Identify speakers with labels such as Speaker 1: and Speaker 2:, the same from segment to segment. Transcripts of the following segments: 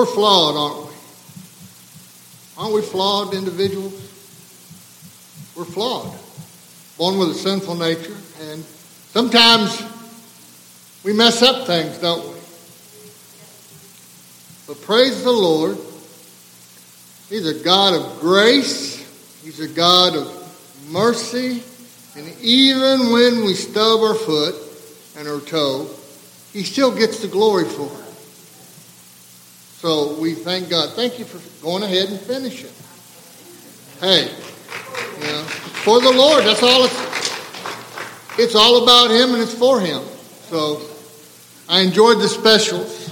Speaker 1: We're flawed, aren't we? Aren't we flawed individuals? We're flawed. Born with a sinful nature. And sometimes we mess up things, don't we? But praise the Lord. He's a God of grace. He's a God of mercy. And even when we stub our foot and our toe, He still gets the glory for it. So we thank God. Thank you for going ahead and finishing. Hey, you know, for the Lord. That's all it's. It's all about Him and it's for Him. So I enjoyed the specials.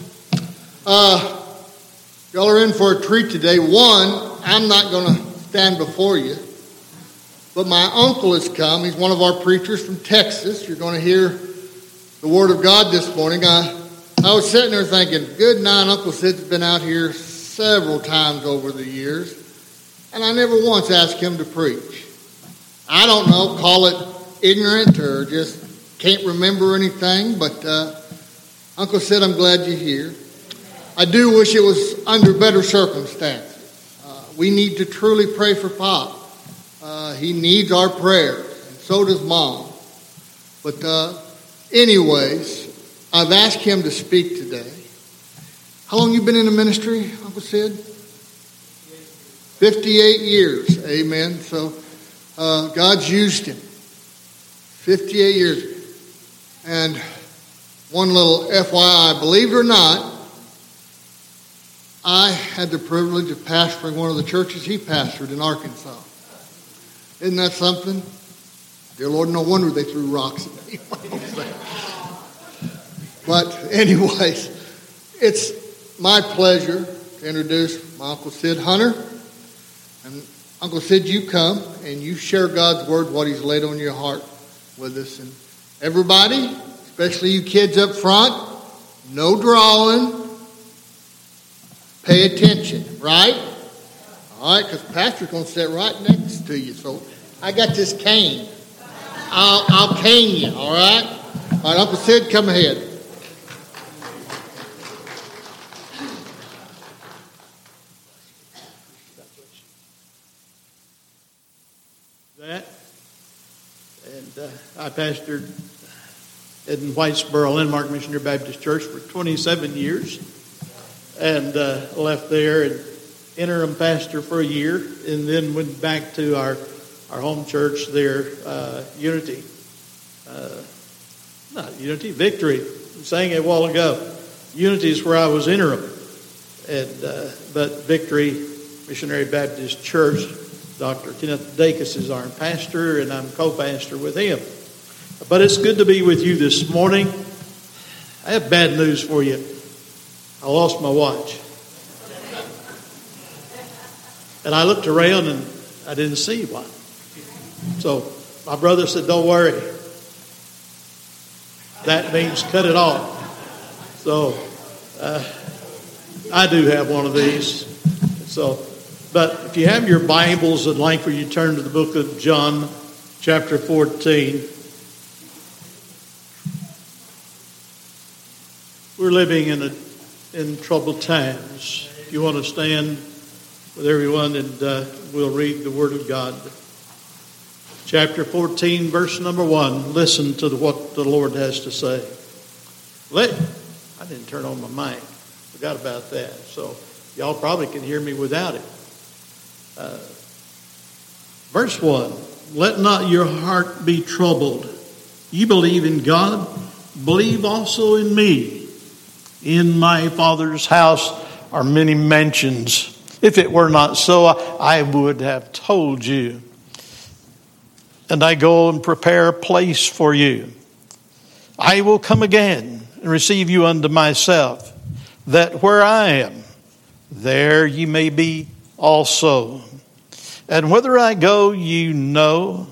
Speaker 1: Uh, y'all are in for a treat today. One, I'm not going to stand before you, but my uncle has come. He's one of our preachers from Texas. You're going to hear the Word of God this morning. I I was sitting there thinking, good nine, Uncle Sid's been out here several times over the years, and I never once asked him to preach. I don't know, call it ignorant or just can't remember anything, but uh, Uncle Sid, I'm glad you're here. I do wish it was under better circumstances. Uh, we need to truly pray for Pop. Uh, he needs our prayers, and so does Mom. But, uh, anyways, I've asked him to speak today. How long you been in the ministry, Uncle Sid? 58 years. Amen. So uh, God's used him. 58 years. And one little FYI, believe it or not, I had the privilege of pastoring one of the churches he pastored in Arkansas. Isn't that something? Dear Lord, no wonder they threw rocks at me. But, anyways, it's my pleasure to introduce my Uncle Sid Hunter. And Uncle Sid, you come and you share God's word, what He's laid on your heart with us. And everybody, especially you kids up front, no drawing. Pay attention, right? All right, because Pastor's going to sit right next to you. So I got this cane. I'll, I'll cane you, all right? All right, Uncle Sid, come ahead.
Speaker 2: I pastored in Whitesboro Landmark Missionary Baptist Church for 27 years and uh, left there and interim pastor for a year and then went back to our, our home church there, uh, Unity. Uh, not Unity, Victory. I sang it a while ago. Unity is where I was interim. And, uh, but Victory Missionary Baptist Church, Dr. Kenneth Dacus is our pastor, and I'm co pastor with him. But it's good to be with you this morning. I have bad news for you. I lost my watch. And I looked around and I didn't see one. So my brother said, Don't worry. That means cut it off. So uh, I do have one of these. So, but if you have your Bibles, I'd like for you to turn to the book of John, chapter 14. We're living in a, in troubled times. If you want to stand with everyone and uh, we'll read the Word of God. Chapter 14, verse number 1. Listen to the, what the Lord has to say. Let, I didn't turn on my mic. Forgot about that. So y'all probably can hear me without it. Uh, verse 1 Let not your heart be troubled. You believe in God, believe also in me. In my Father's house are many mansions. If it were not so, I would have told you. And I go and prepare a place for you. I will come again and receive you unto myself, that where I am, there ye may be also. And whither I go, you know,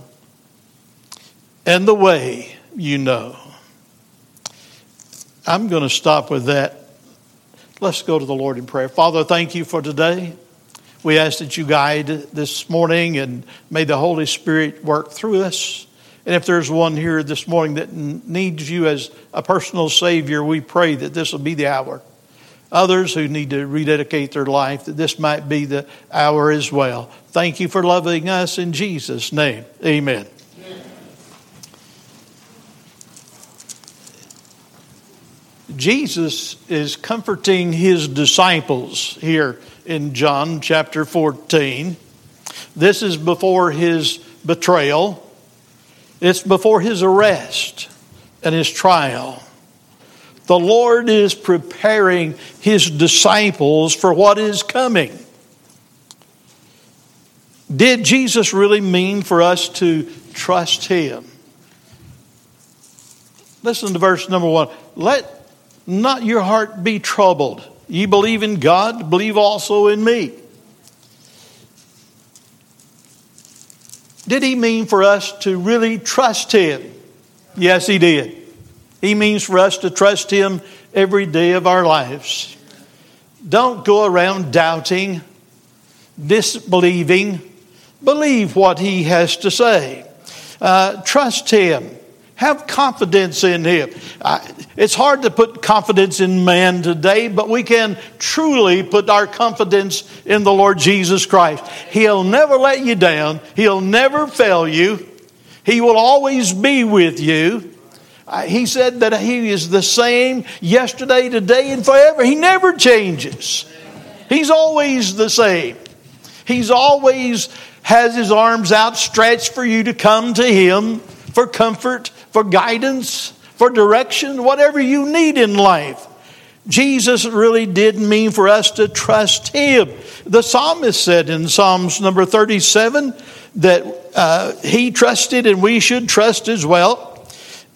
Speaker 2: and the way you know. I'm going to stop with that. Let's go to the Lord in prayer. Father, thank you for today. We ask that you guide this morning and may the Holy Spirit work through us. And if there's one here this morning that needs you as a personal Savior, we pray that this will be the hour. Others who need to rededicate their life, that this might be the hour as well. Thank you for loving us in Jesus' name. Amen. Jesus is comforting his disciples here in John chapter 14. This is before his betrayal, it's before his arrest and his trial. The Lord is preparing his disciples for what is coming. Did Jesus really mean for us to trust him? Listen to verse number one. Let not your heart be troubled. Ye believe in God, believe also in me. Did he mean for us to really trust him? Yes, he did. He means for us to trust Him every day of our lives. Don't go around doubting, disbelieving. Believe what He has to say. Uh, trust Him. Have confidence in Him. it's hard to put confidence in man today, but we can truly put our confidence in the Lord Jesus Christ. He'll never let you down, He'll never fail you, He will always be with you. He said that He is the same yesterday, today, and forever. He never changes. He's always the same. He's always has His arms outstretched for you to come to Him for comfort, for guidance, for direction, whatever you need in life. Jesus really did mean for us to trust Him. The psalmist said in Psalms number 37 that uh, He trusted and we should trust as well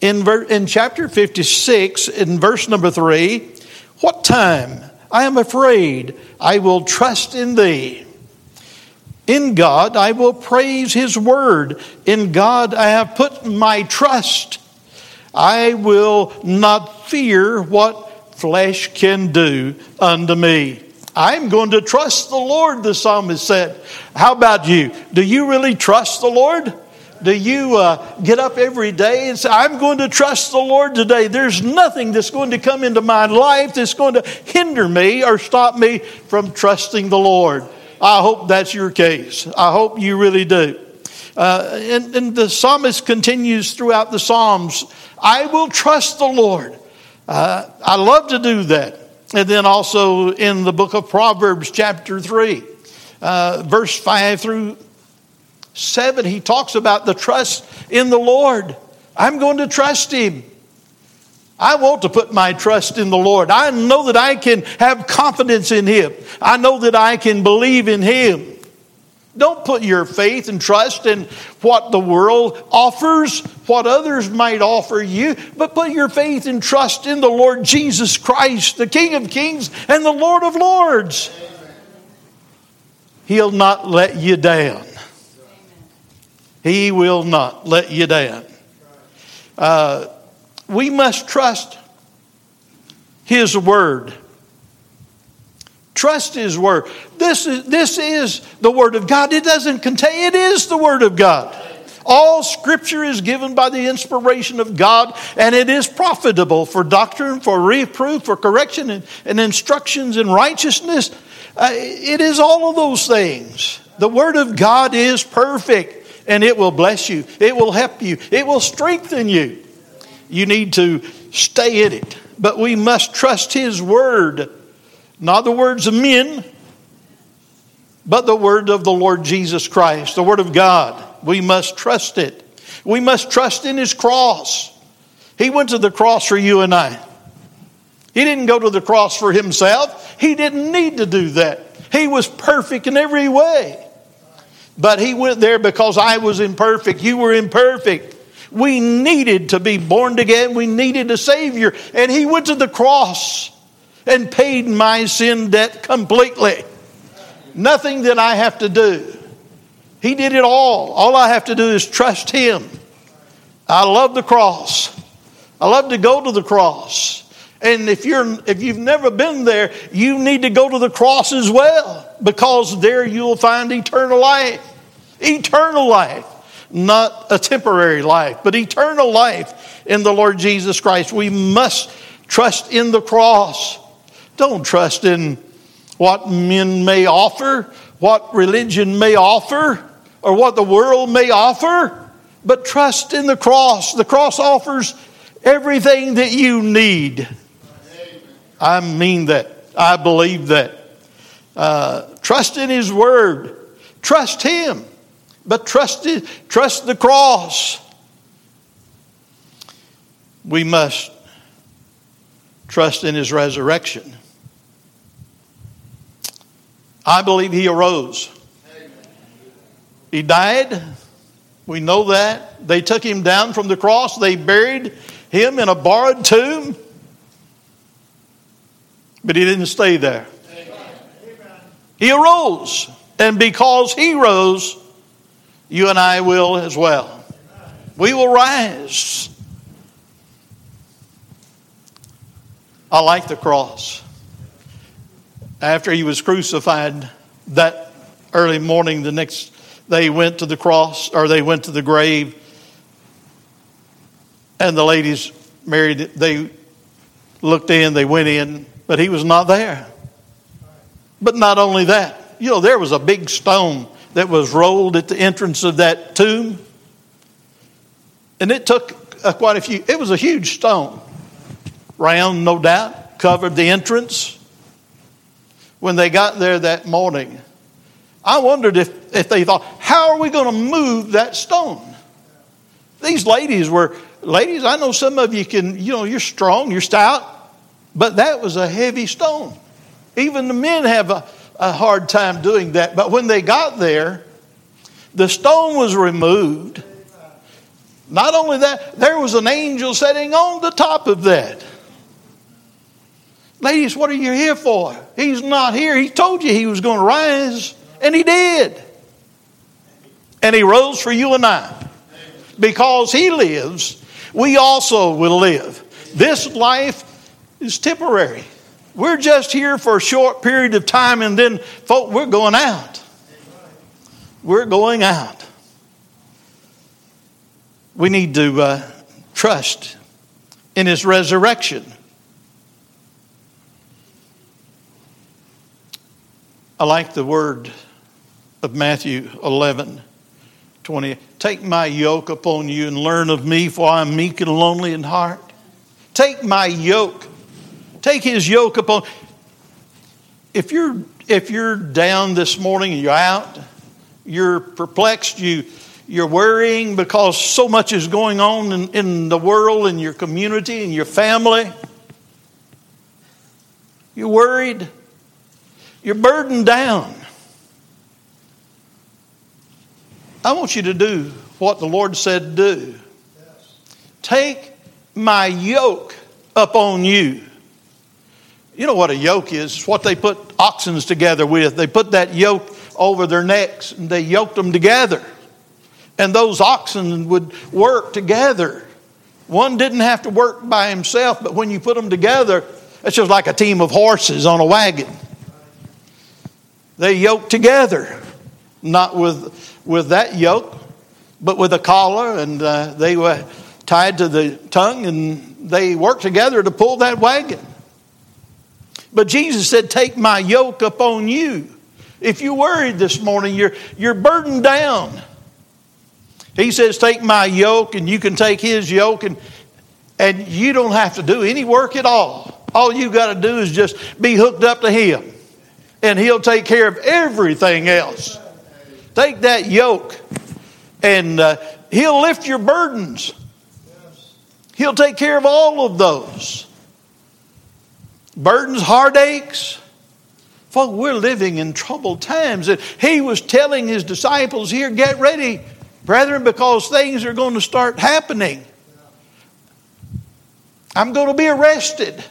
Speaker 2: in, ver- in chapter 56, in verse number 3, what time I am afraid, I will trust in thee. In God I will praise his word. In God I have put my trust. I will not fear what flesh can do unto me. I'm going to trust the Lord, the psalmist said. How about you? Do you really trust the Lord? Do you uh, get up every day and say, I'm going to trust the Lord today? There's nothing that's going to come into my life that's going to hinder me or stop me from trusting the Lord. I hope that's your case. I hope you really do. Uh, and, and, the psalmist continues throughout the Psalms I will trust the Lord. Uh, I love to do that. And then also in the book of Proverbs, chapter 3, uh, verse 5 through 7, he talks about the trust in the Lord. I'm going to trust him. I want to put my trust in the Lord. I know that I can have confidence in him. I know that I can believe in him. Don't put your faith and trust in what the world offers, what others might offer you, but put your faith and trust in the Lord Jesus Christ, the King of Kings and the Lord of Lords. He'll not let you down. He will not let you down. Uh, we must trust His Word. Trust His Word. This is, this is the Word of God. It doesn't contain, it is the Word of God. All Scripture is given by the inspiration of God, and it is profitable for doctrine, for reproof, for correction, and, and instructions in righteousness. Uh, it is all of those things. The Word of God is perfect and it will bless you. It will help you. It will strengthen you. You need to stay in it. But we must trust His word, not the words of men, but the word of the Lord Jesus Christ, the word of God. We must trust it. We must trust in His cross. He went to the cross for you and I. He didn't go to the cross for Himself, He didn't need to do that. He was perfect in every way. But he went there because I was imperfect. You were imperfect. We needed to be born again. We needed a Savior. And he went to the cross and paid my sin debt completely. Nothing that I have to do. He did it all. All I have to do is trust him. I love the cross. I love to go to the cross. And if you're if you've never been there, you need to go to the cross as well because there you'll find eternal life. Eternal life. Not a temporary life, but eternal life in the Lord Jesus Christ. We must trust in the cross Don't trust in what men may offer, what religion may offer, or what the world may offer, but trust in the cross. The cross offers everything that you need. I mean that. I believe that. Uh, trust in His Word. Trust Him, but trust, trust the cross. We must trust in His resurrection. I believe He arose. He died. We know that. They took Him down from the cross, they buried Him in a borrowed tomb. But He didn't stay there. He arose. And because he rose, you and I will as well. We will rise. I like the cross. After he was crucified that early morning, the next they went to the cross or they went to the grave and the ladies married they looked in they went in but he was not there but not only that you know, there was a big stone that was rolled at the entrance of that tomb. And it took quite a few, it was a huge stone. Round, no doubt, covered the entrance. When they got there that morning, I wondered if, if they thought, how are we going to move that stone? These ladies were, ladies, I know some of you can, you know, you're strong, you're stout, but that was a heavy stone. Even the men have a, a hard time doing that. But when they got there, the stone was removed. Not only that, there was an angel sitting on the top of that. Ladies, what are you here for? He's not here. He told you he was going to rise, and he did. And he rose for you and I. Because he lives, we also will live. This life is temporary. We're just here for a short period of time and then, folk, we're going out. We're going out. We need to uh, trust in his resurrection. I like the word of Matthew 11 20. Take my yoke upon you and learn of me, for I am meek and lonely in heart. Take my yoke Take his yoke upon. If you're if you're down this morning and you're out, you're perplexed, you you're worrying because so much is going on in, in the world, in your community, in your family. You're worried. You're burdened down. I want you to do what the Lord said to do. Take my yoke upon you. You know what a yoke is? It's what they put oxens together with. They put that yoke over their necks and they yoked them together. And those oxen would work together. One didn't have to work by himself, but when you put them together, it's just like a team of horses on a wagon. They yoked together, not with, with that yoke, but with a collar, and uh, they were tied to the tongue, and they worked together to pull that wagon. But Jesus said, Take my yoke upon you. If you're worried this morning, you're, you're burdened down. He says, Take my yoke, and you can take his yoke, and, and you don't have to do any work at all. All you got to do is just be hooked up to him, and he'll take care of everything else. Take that yoke, and uh, he'll lift your burdens. He'll take care of all of those burdens, heartaches. Folks, we're living in troubled times. And he was telling his disciples here, get ready, brethren, because things are going to start happening. I'm going to be arrested.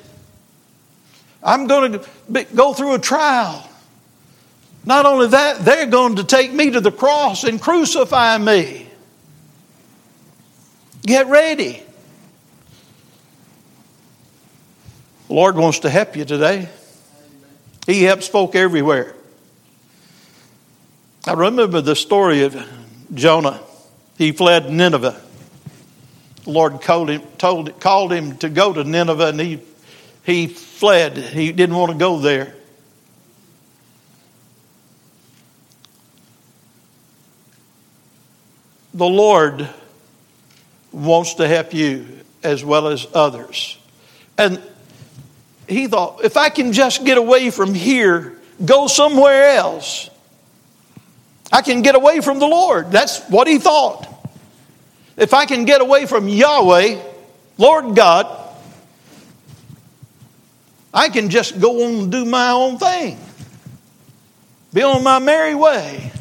Speaker 2: I'm going to go through a trial. Not only that, they're going to take me to the cross and crucify me. Get ready. The Lord wants to help you today. He helps folk everywhere. I remember the story of Jonah. He fled Nineveh. The Lord called him, told, called him to go to Nineveh, and he he fled. He didn't want to go there. The Lord wants to help you as well as others. And he thought, if I can just get away from here, go somewhere else, I can get away from the Lord. That's what he thought. If I can get away from Yahweh, Lord God, I can just go on and do my own thing, be on my merry way.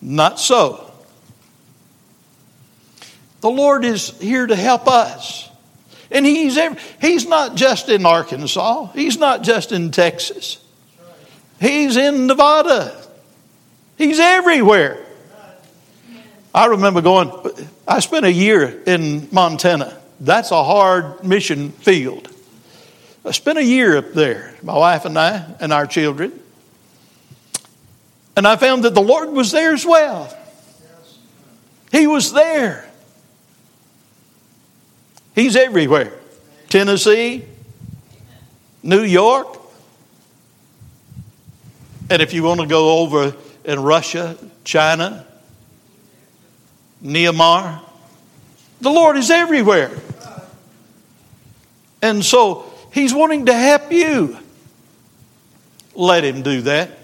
Speaker 2: Not so. The Lord is here to help us. And he's, he's not just in Arkansas, He's not just in Texas, He's in Nevada, He's everywhere. I remember going, I spent a year in Montana. That's a hard mission field. I spent a year up there, my wife and I, and our children. And I found that the Lord was there as well. He was there. He's everywhere. Tennessee, New York. And if you want to go over in Russia, China, Myanmar, the Lord is everywhere. And so He's wanting to help you. Let Him do that.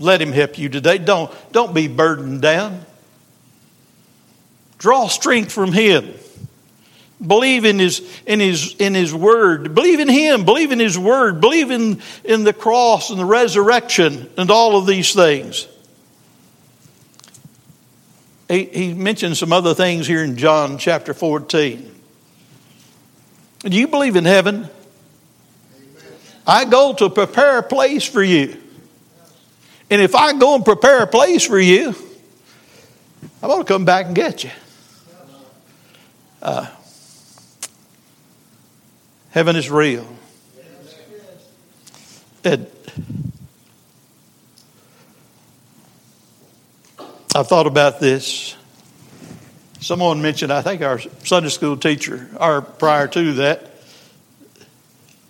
Speaker 2: Let Him help you today. Don't, don't be burdened down. Draw strength from Him. Believe in his, in, his, in his word. Believe in him. Believe in his word. Believe in, in the cross and the resurrection and all of these things. He, he mentioned some other things here in John chapter 14. Do you believe in heaven? I go to prepare a place for you. And if I go and prepare a place for you, I'm going to come back and get you. Uh, Heaven is real. Ed, I thought about this. Someone mentioned, I think our Sunday school teacher, or prior to that,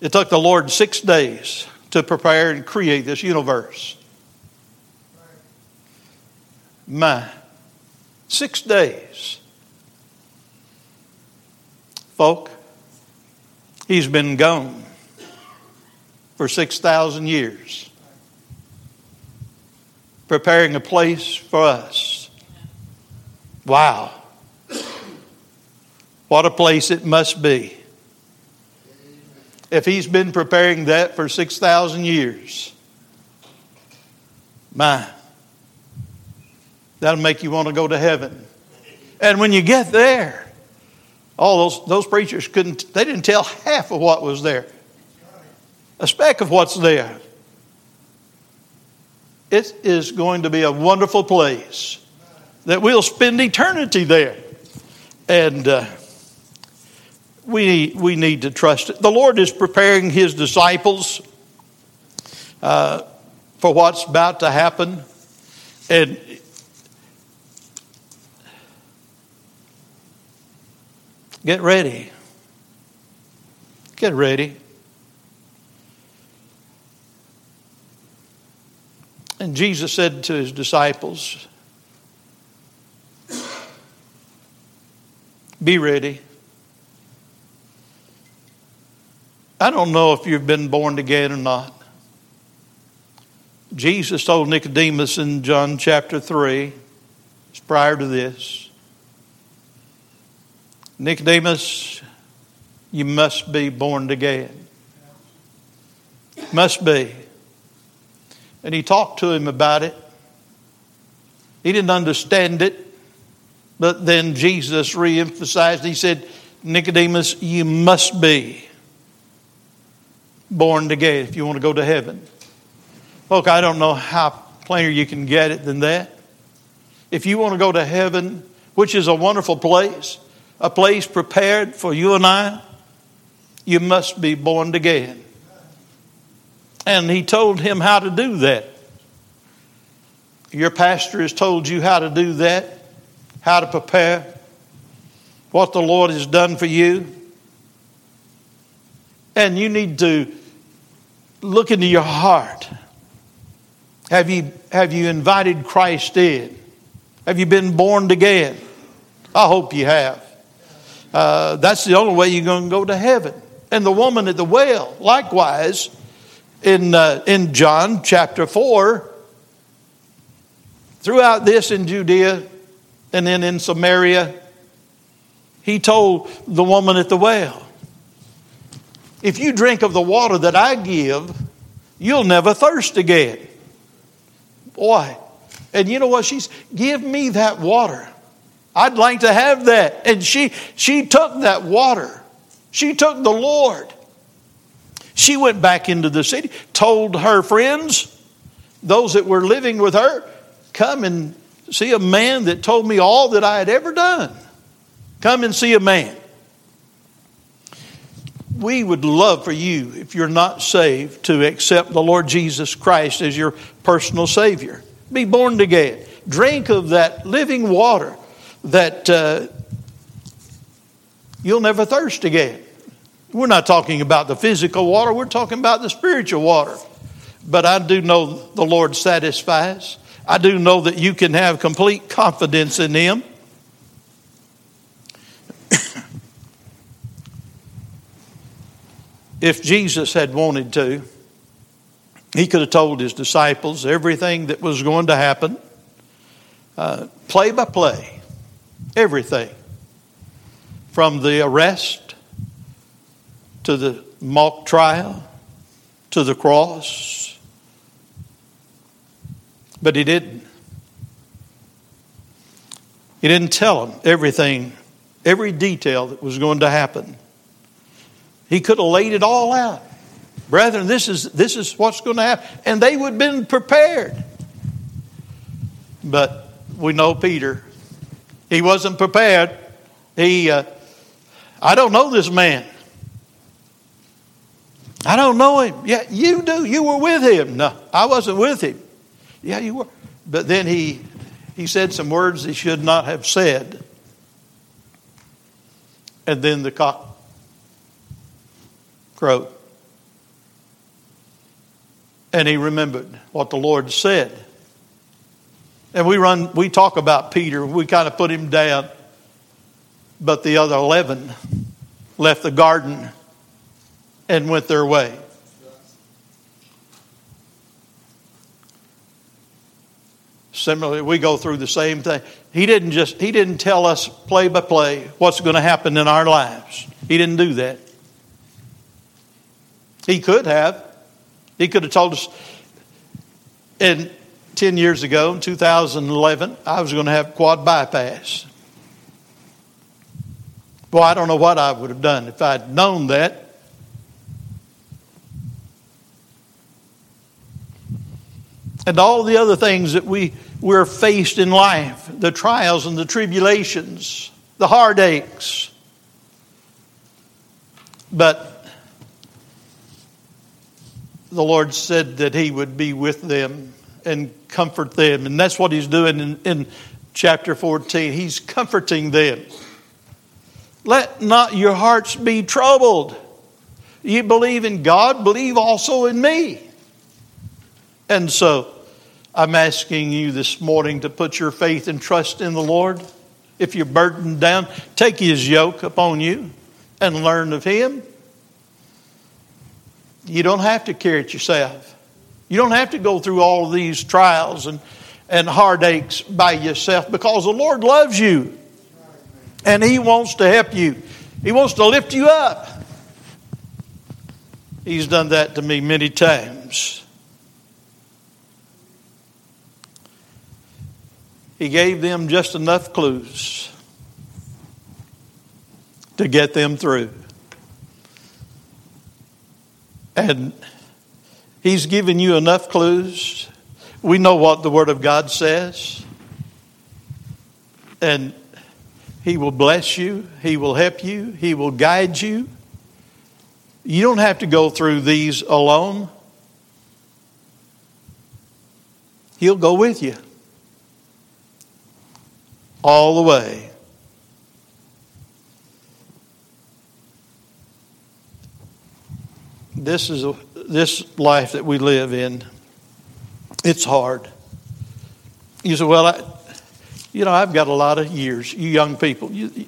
Speaker 2: it took the Lord six days to prepare and create this universe. My, six days. Folk, He's been gone for 6,000 years, preparing a place for us. Wow. What a place it must be. If he's been preparing that for 6,000 years, my, that'll make you want to go to heaven. And when you get there, all those, those preachers couldn't, they didn't tell half of what was there. A speck of what's there. It is going to be a wonderful place that we'll spend eternity there. And uh, we, we need to trust it. The Lord is preparing His disciples uh, for what's about to happen. And Get ready. Get ready. And Jesus said to his disciples, Be ready. I don't know if you've been born again or not. Jesus told Nicodemus in John chapter 3, it's prior to this, Nicodemus, you must be born again. Must be. And he talked to him about it. He didn't understand it, but then Jesus reemphasized. He said, Nicodemus, you must be born again if you want to go to heaven. Look, I don't know how plainer you can get it than that. If you want to go to heaven, which is a wonderful place, a place prepared for you and I, you must be born again. And he told him how to do that. Your pastor has told you how to do that, how to prepare, what the Lord has done for you. And you need to look into your heart. Have you, have you invited Christ in? Have you been born again? I hope you have. Uh, that's the only way you're going to go to heaven. And the woman at the well, likewise, in, uh, in John chapter 4, throughout this in Judea and then in Samaria, he told the woman at the well, If you drink of the water that I give, you'll never thirst again. Boy. And you know what? She's, give me that water. I'd like to have that. And she, she took that water. She took the Lord. She went back into the city, told her friends, those that were living with her, come and see a man that told me all that I had ever done. Come and see a man. We would love for you, if you're not saved, to accept the Lord Jesus Christ as your personal Savior. Be born again. Drink of that living water that uh, you'll never thirst again. We're not talking about the physical water, we're talking about the spiritual water. But I do know the Lord satisfies. I do know that you can have complete confidence in Him. if Jesus had wanted to, he could have told his disciples everything that was going to happen, uh, play by play, everything. From the arrest to the mock trial to the cross. But he didn't. He didn't tell them everything, every detail that was going to happen. He could have laid it all out. Brethren, this is, this is what's going to happen. And they would have been prepared. But we know Peter. He wasn't prepared. He, uh, I don't know this man. I don't know him. Yeah, you do. You were with him. No, I wasn't with him. Yeah, you were. But then he he said some words he should not have said. And then the cock crowed. And he remembered what the Lord said. And we run we talk about Peter, we kind of put him down. But the other 11 left the garden and went their way. Similarly, we go through the same thing. He didn't just he didn't tell us play by play what's going to happen in our lives. He didn't do that. He could have. He could have told us and 10 years ago, in 2011, I was going to have quad bypass. Well, I don't know what I would have done if I'd known that. And all the other things that we, we're faced in life the trials and the tribulations, the heartaches. But the Lord said that He would be with them and comfort them. And that's what He's doing in, in chapter 14. He's comforting them. Let not your hearts be troubled. You believe in God, believe also in me. And so I'm asking you this morning to put your faith and trust in the Lord. If you're burdened down, take his yoke upon you and learn of him. You don't have to carry it yourself. You don't have to go through all these trials and, and heartaches by yourself because the Lord loves you and He wants to help you. He wants to lift you up. He's done that to me many times. He gave them just enough clues to get them through. And He's given you enough clues. We know what the Word of God says. And He will bless you, He will help you, He will guide you. You don't have to go through these alone. He'll go with you all the way. this is a, this life that we live in. It's hard. You say, well, I, you know, I've got a lot of years. You young people, you,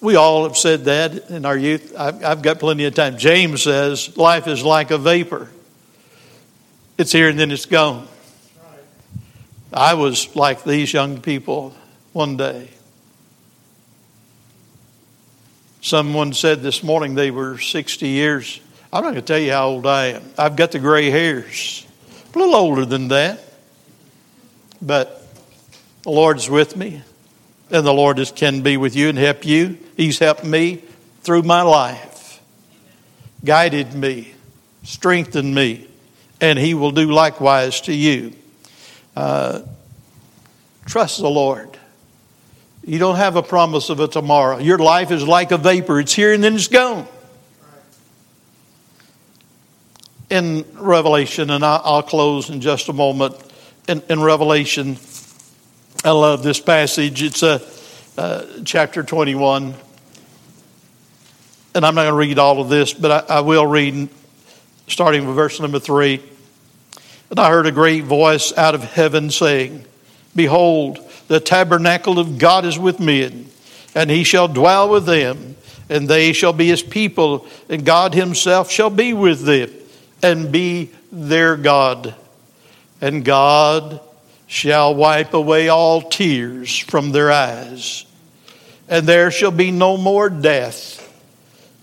Speaker 2: we all have said that in our youth. I've, I've got plenty of time. James says, life is like a vapor. It's here and then it's gone. I was like these young people one day. Someone said this morning they were 60 years. I'm not going to tell you how old I am. I've got the gray hairs. A little older than that. But the Lord's with me, and the Lord is, can be with you and help you. He's helped me through my life, guided me, strengthened me, and He will do likewise to you. Uh, trust the Lord. You don't have a promise of a tomorrow. Your life is like a vapor, it's here and then it's gone. In Revelation, and I'll close in just a moment. In, in Revelation, I love this passage. It's a, uh, chapter 21. And I'm not going to read all of this, but I, I will read starting with verse number 3. And I heard a great voice out of heaven saying, Behold, the tabernacle of God is with men, and he shall dwell with them, and they shall be his people, and God himself shall be with them, and be their God. And God shall wipe away all tears from their eyes, and there shall be no more death,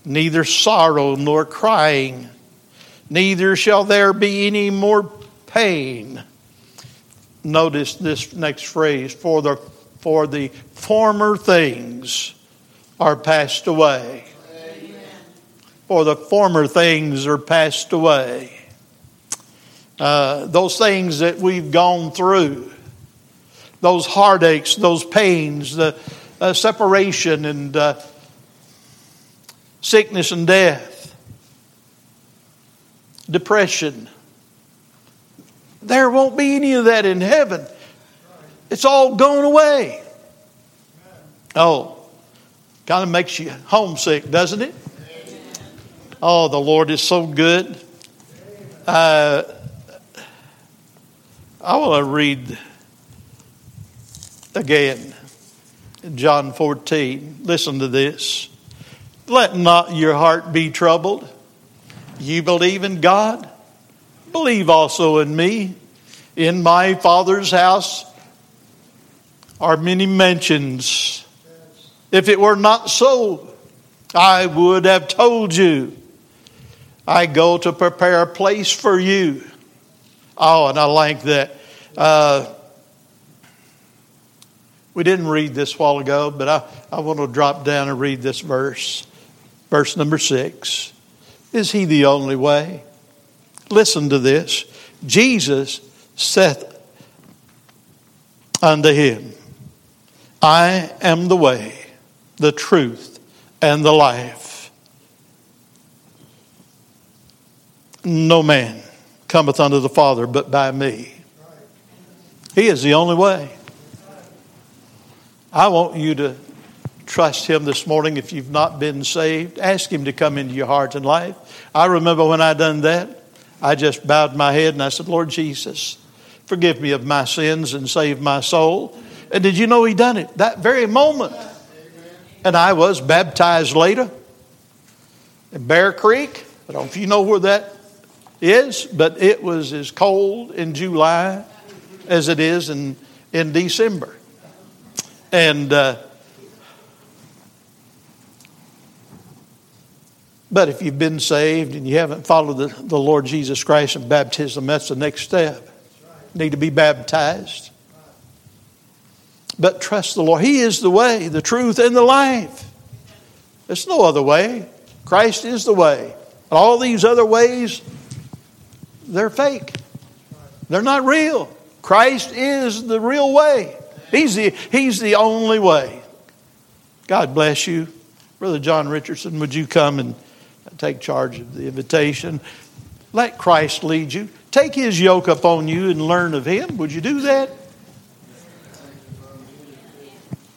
Speaker 2: neither sorrow nor crying, neither shall there be any more pain notice this next phrase for the for the former things are passed away. For the former things are passed away uh, those things that we've gone through those heartaches those pains the uh, separation and uh, sickness and death depression there won't be any of that in heaven. It's all gone away. Oh, kind of makes you homesick, doesn't it? Oh, the Lord is so good. Uh, I want to read again John 14. Listen to this. Let not your heart be troubled. You believe in God, Believe also in me. In my Father's house are many mansions. If it were not so, I would have told you. I go to prepare a place for you. Oh, and I like that. Uh, we didn't read this while ago, but I, I want to drop down and read this verse. Verse number six. Is he the only way? Listen to this. Jesus saith unto him, I am the way, the truth, and the life. No man cometh unto the Father but by me. He is the only way. I want you to trust Him this morning if you've not been saved. Ask Him to come into your heart and life. I remember when I done that. I just bowed my head and I said, Lord Jesus, forgive me of my sins and save my soul. And did you know He done it that very moment? And I was baptized later in Bear Creek. I don't know if you know where that is, but it was as cold in July as it is in, in December. And uh, But if you've been saved and you haven't followed the, the Lord Jesus Christ in baptism, that's the next step. You Need to be baptized. But trust the Lord. He is the way, the truth, and the life. There's no other way. Christ is the way. All these other ways, they're fake. They're not real. Christ is the real way. He's the, he's the only way. God bless you. Brother John Richardson, would you come and take charge of the invitation. Let Christ lead you. Take his yoke upon you and learn of him. Would you do that?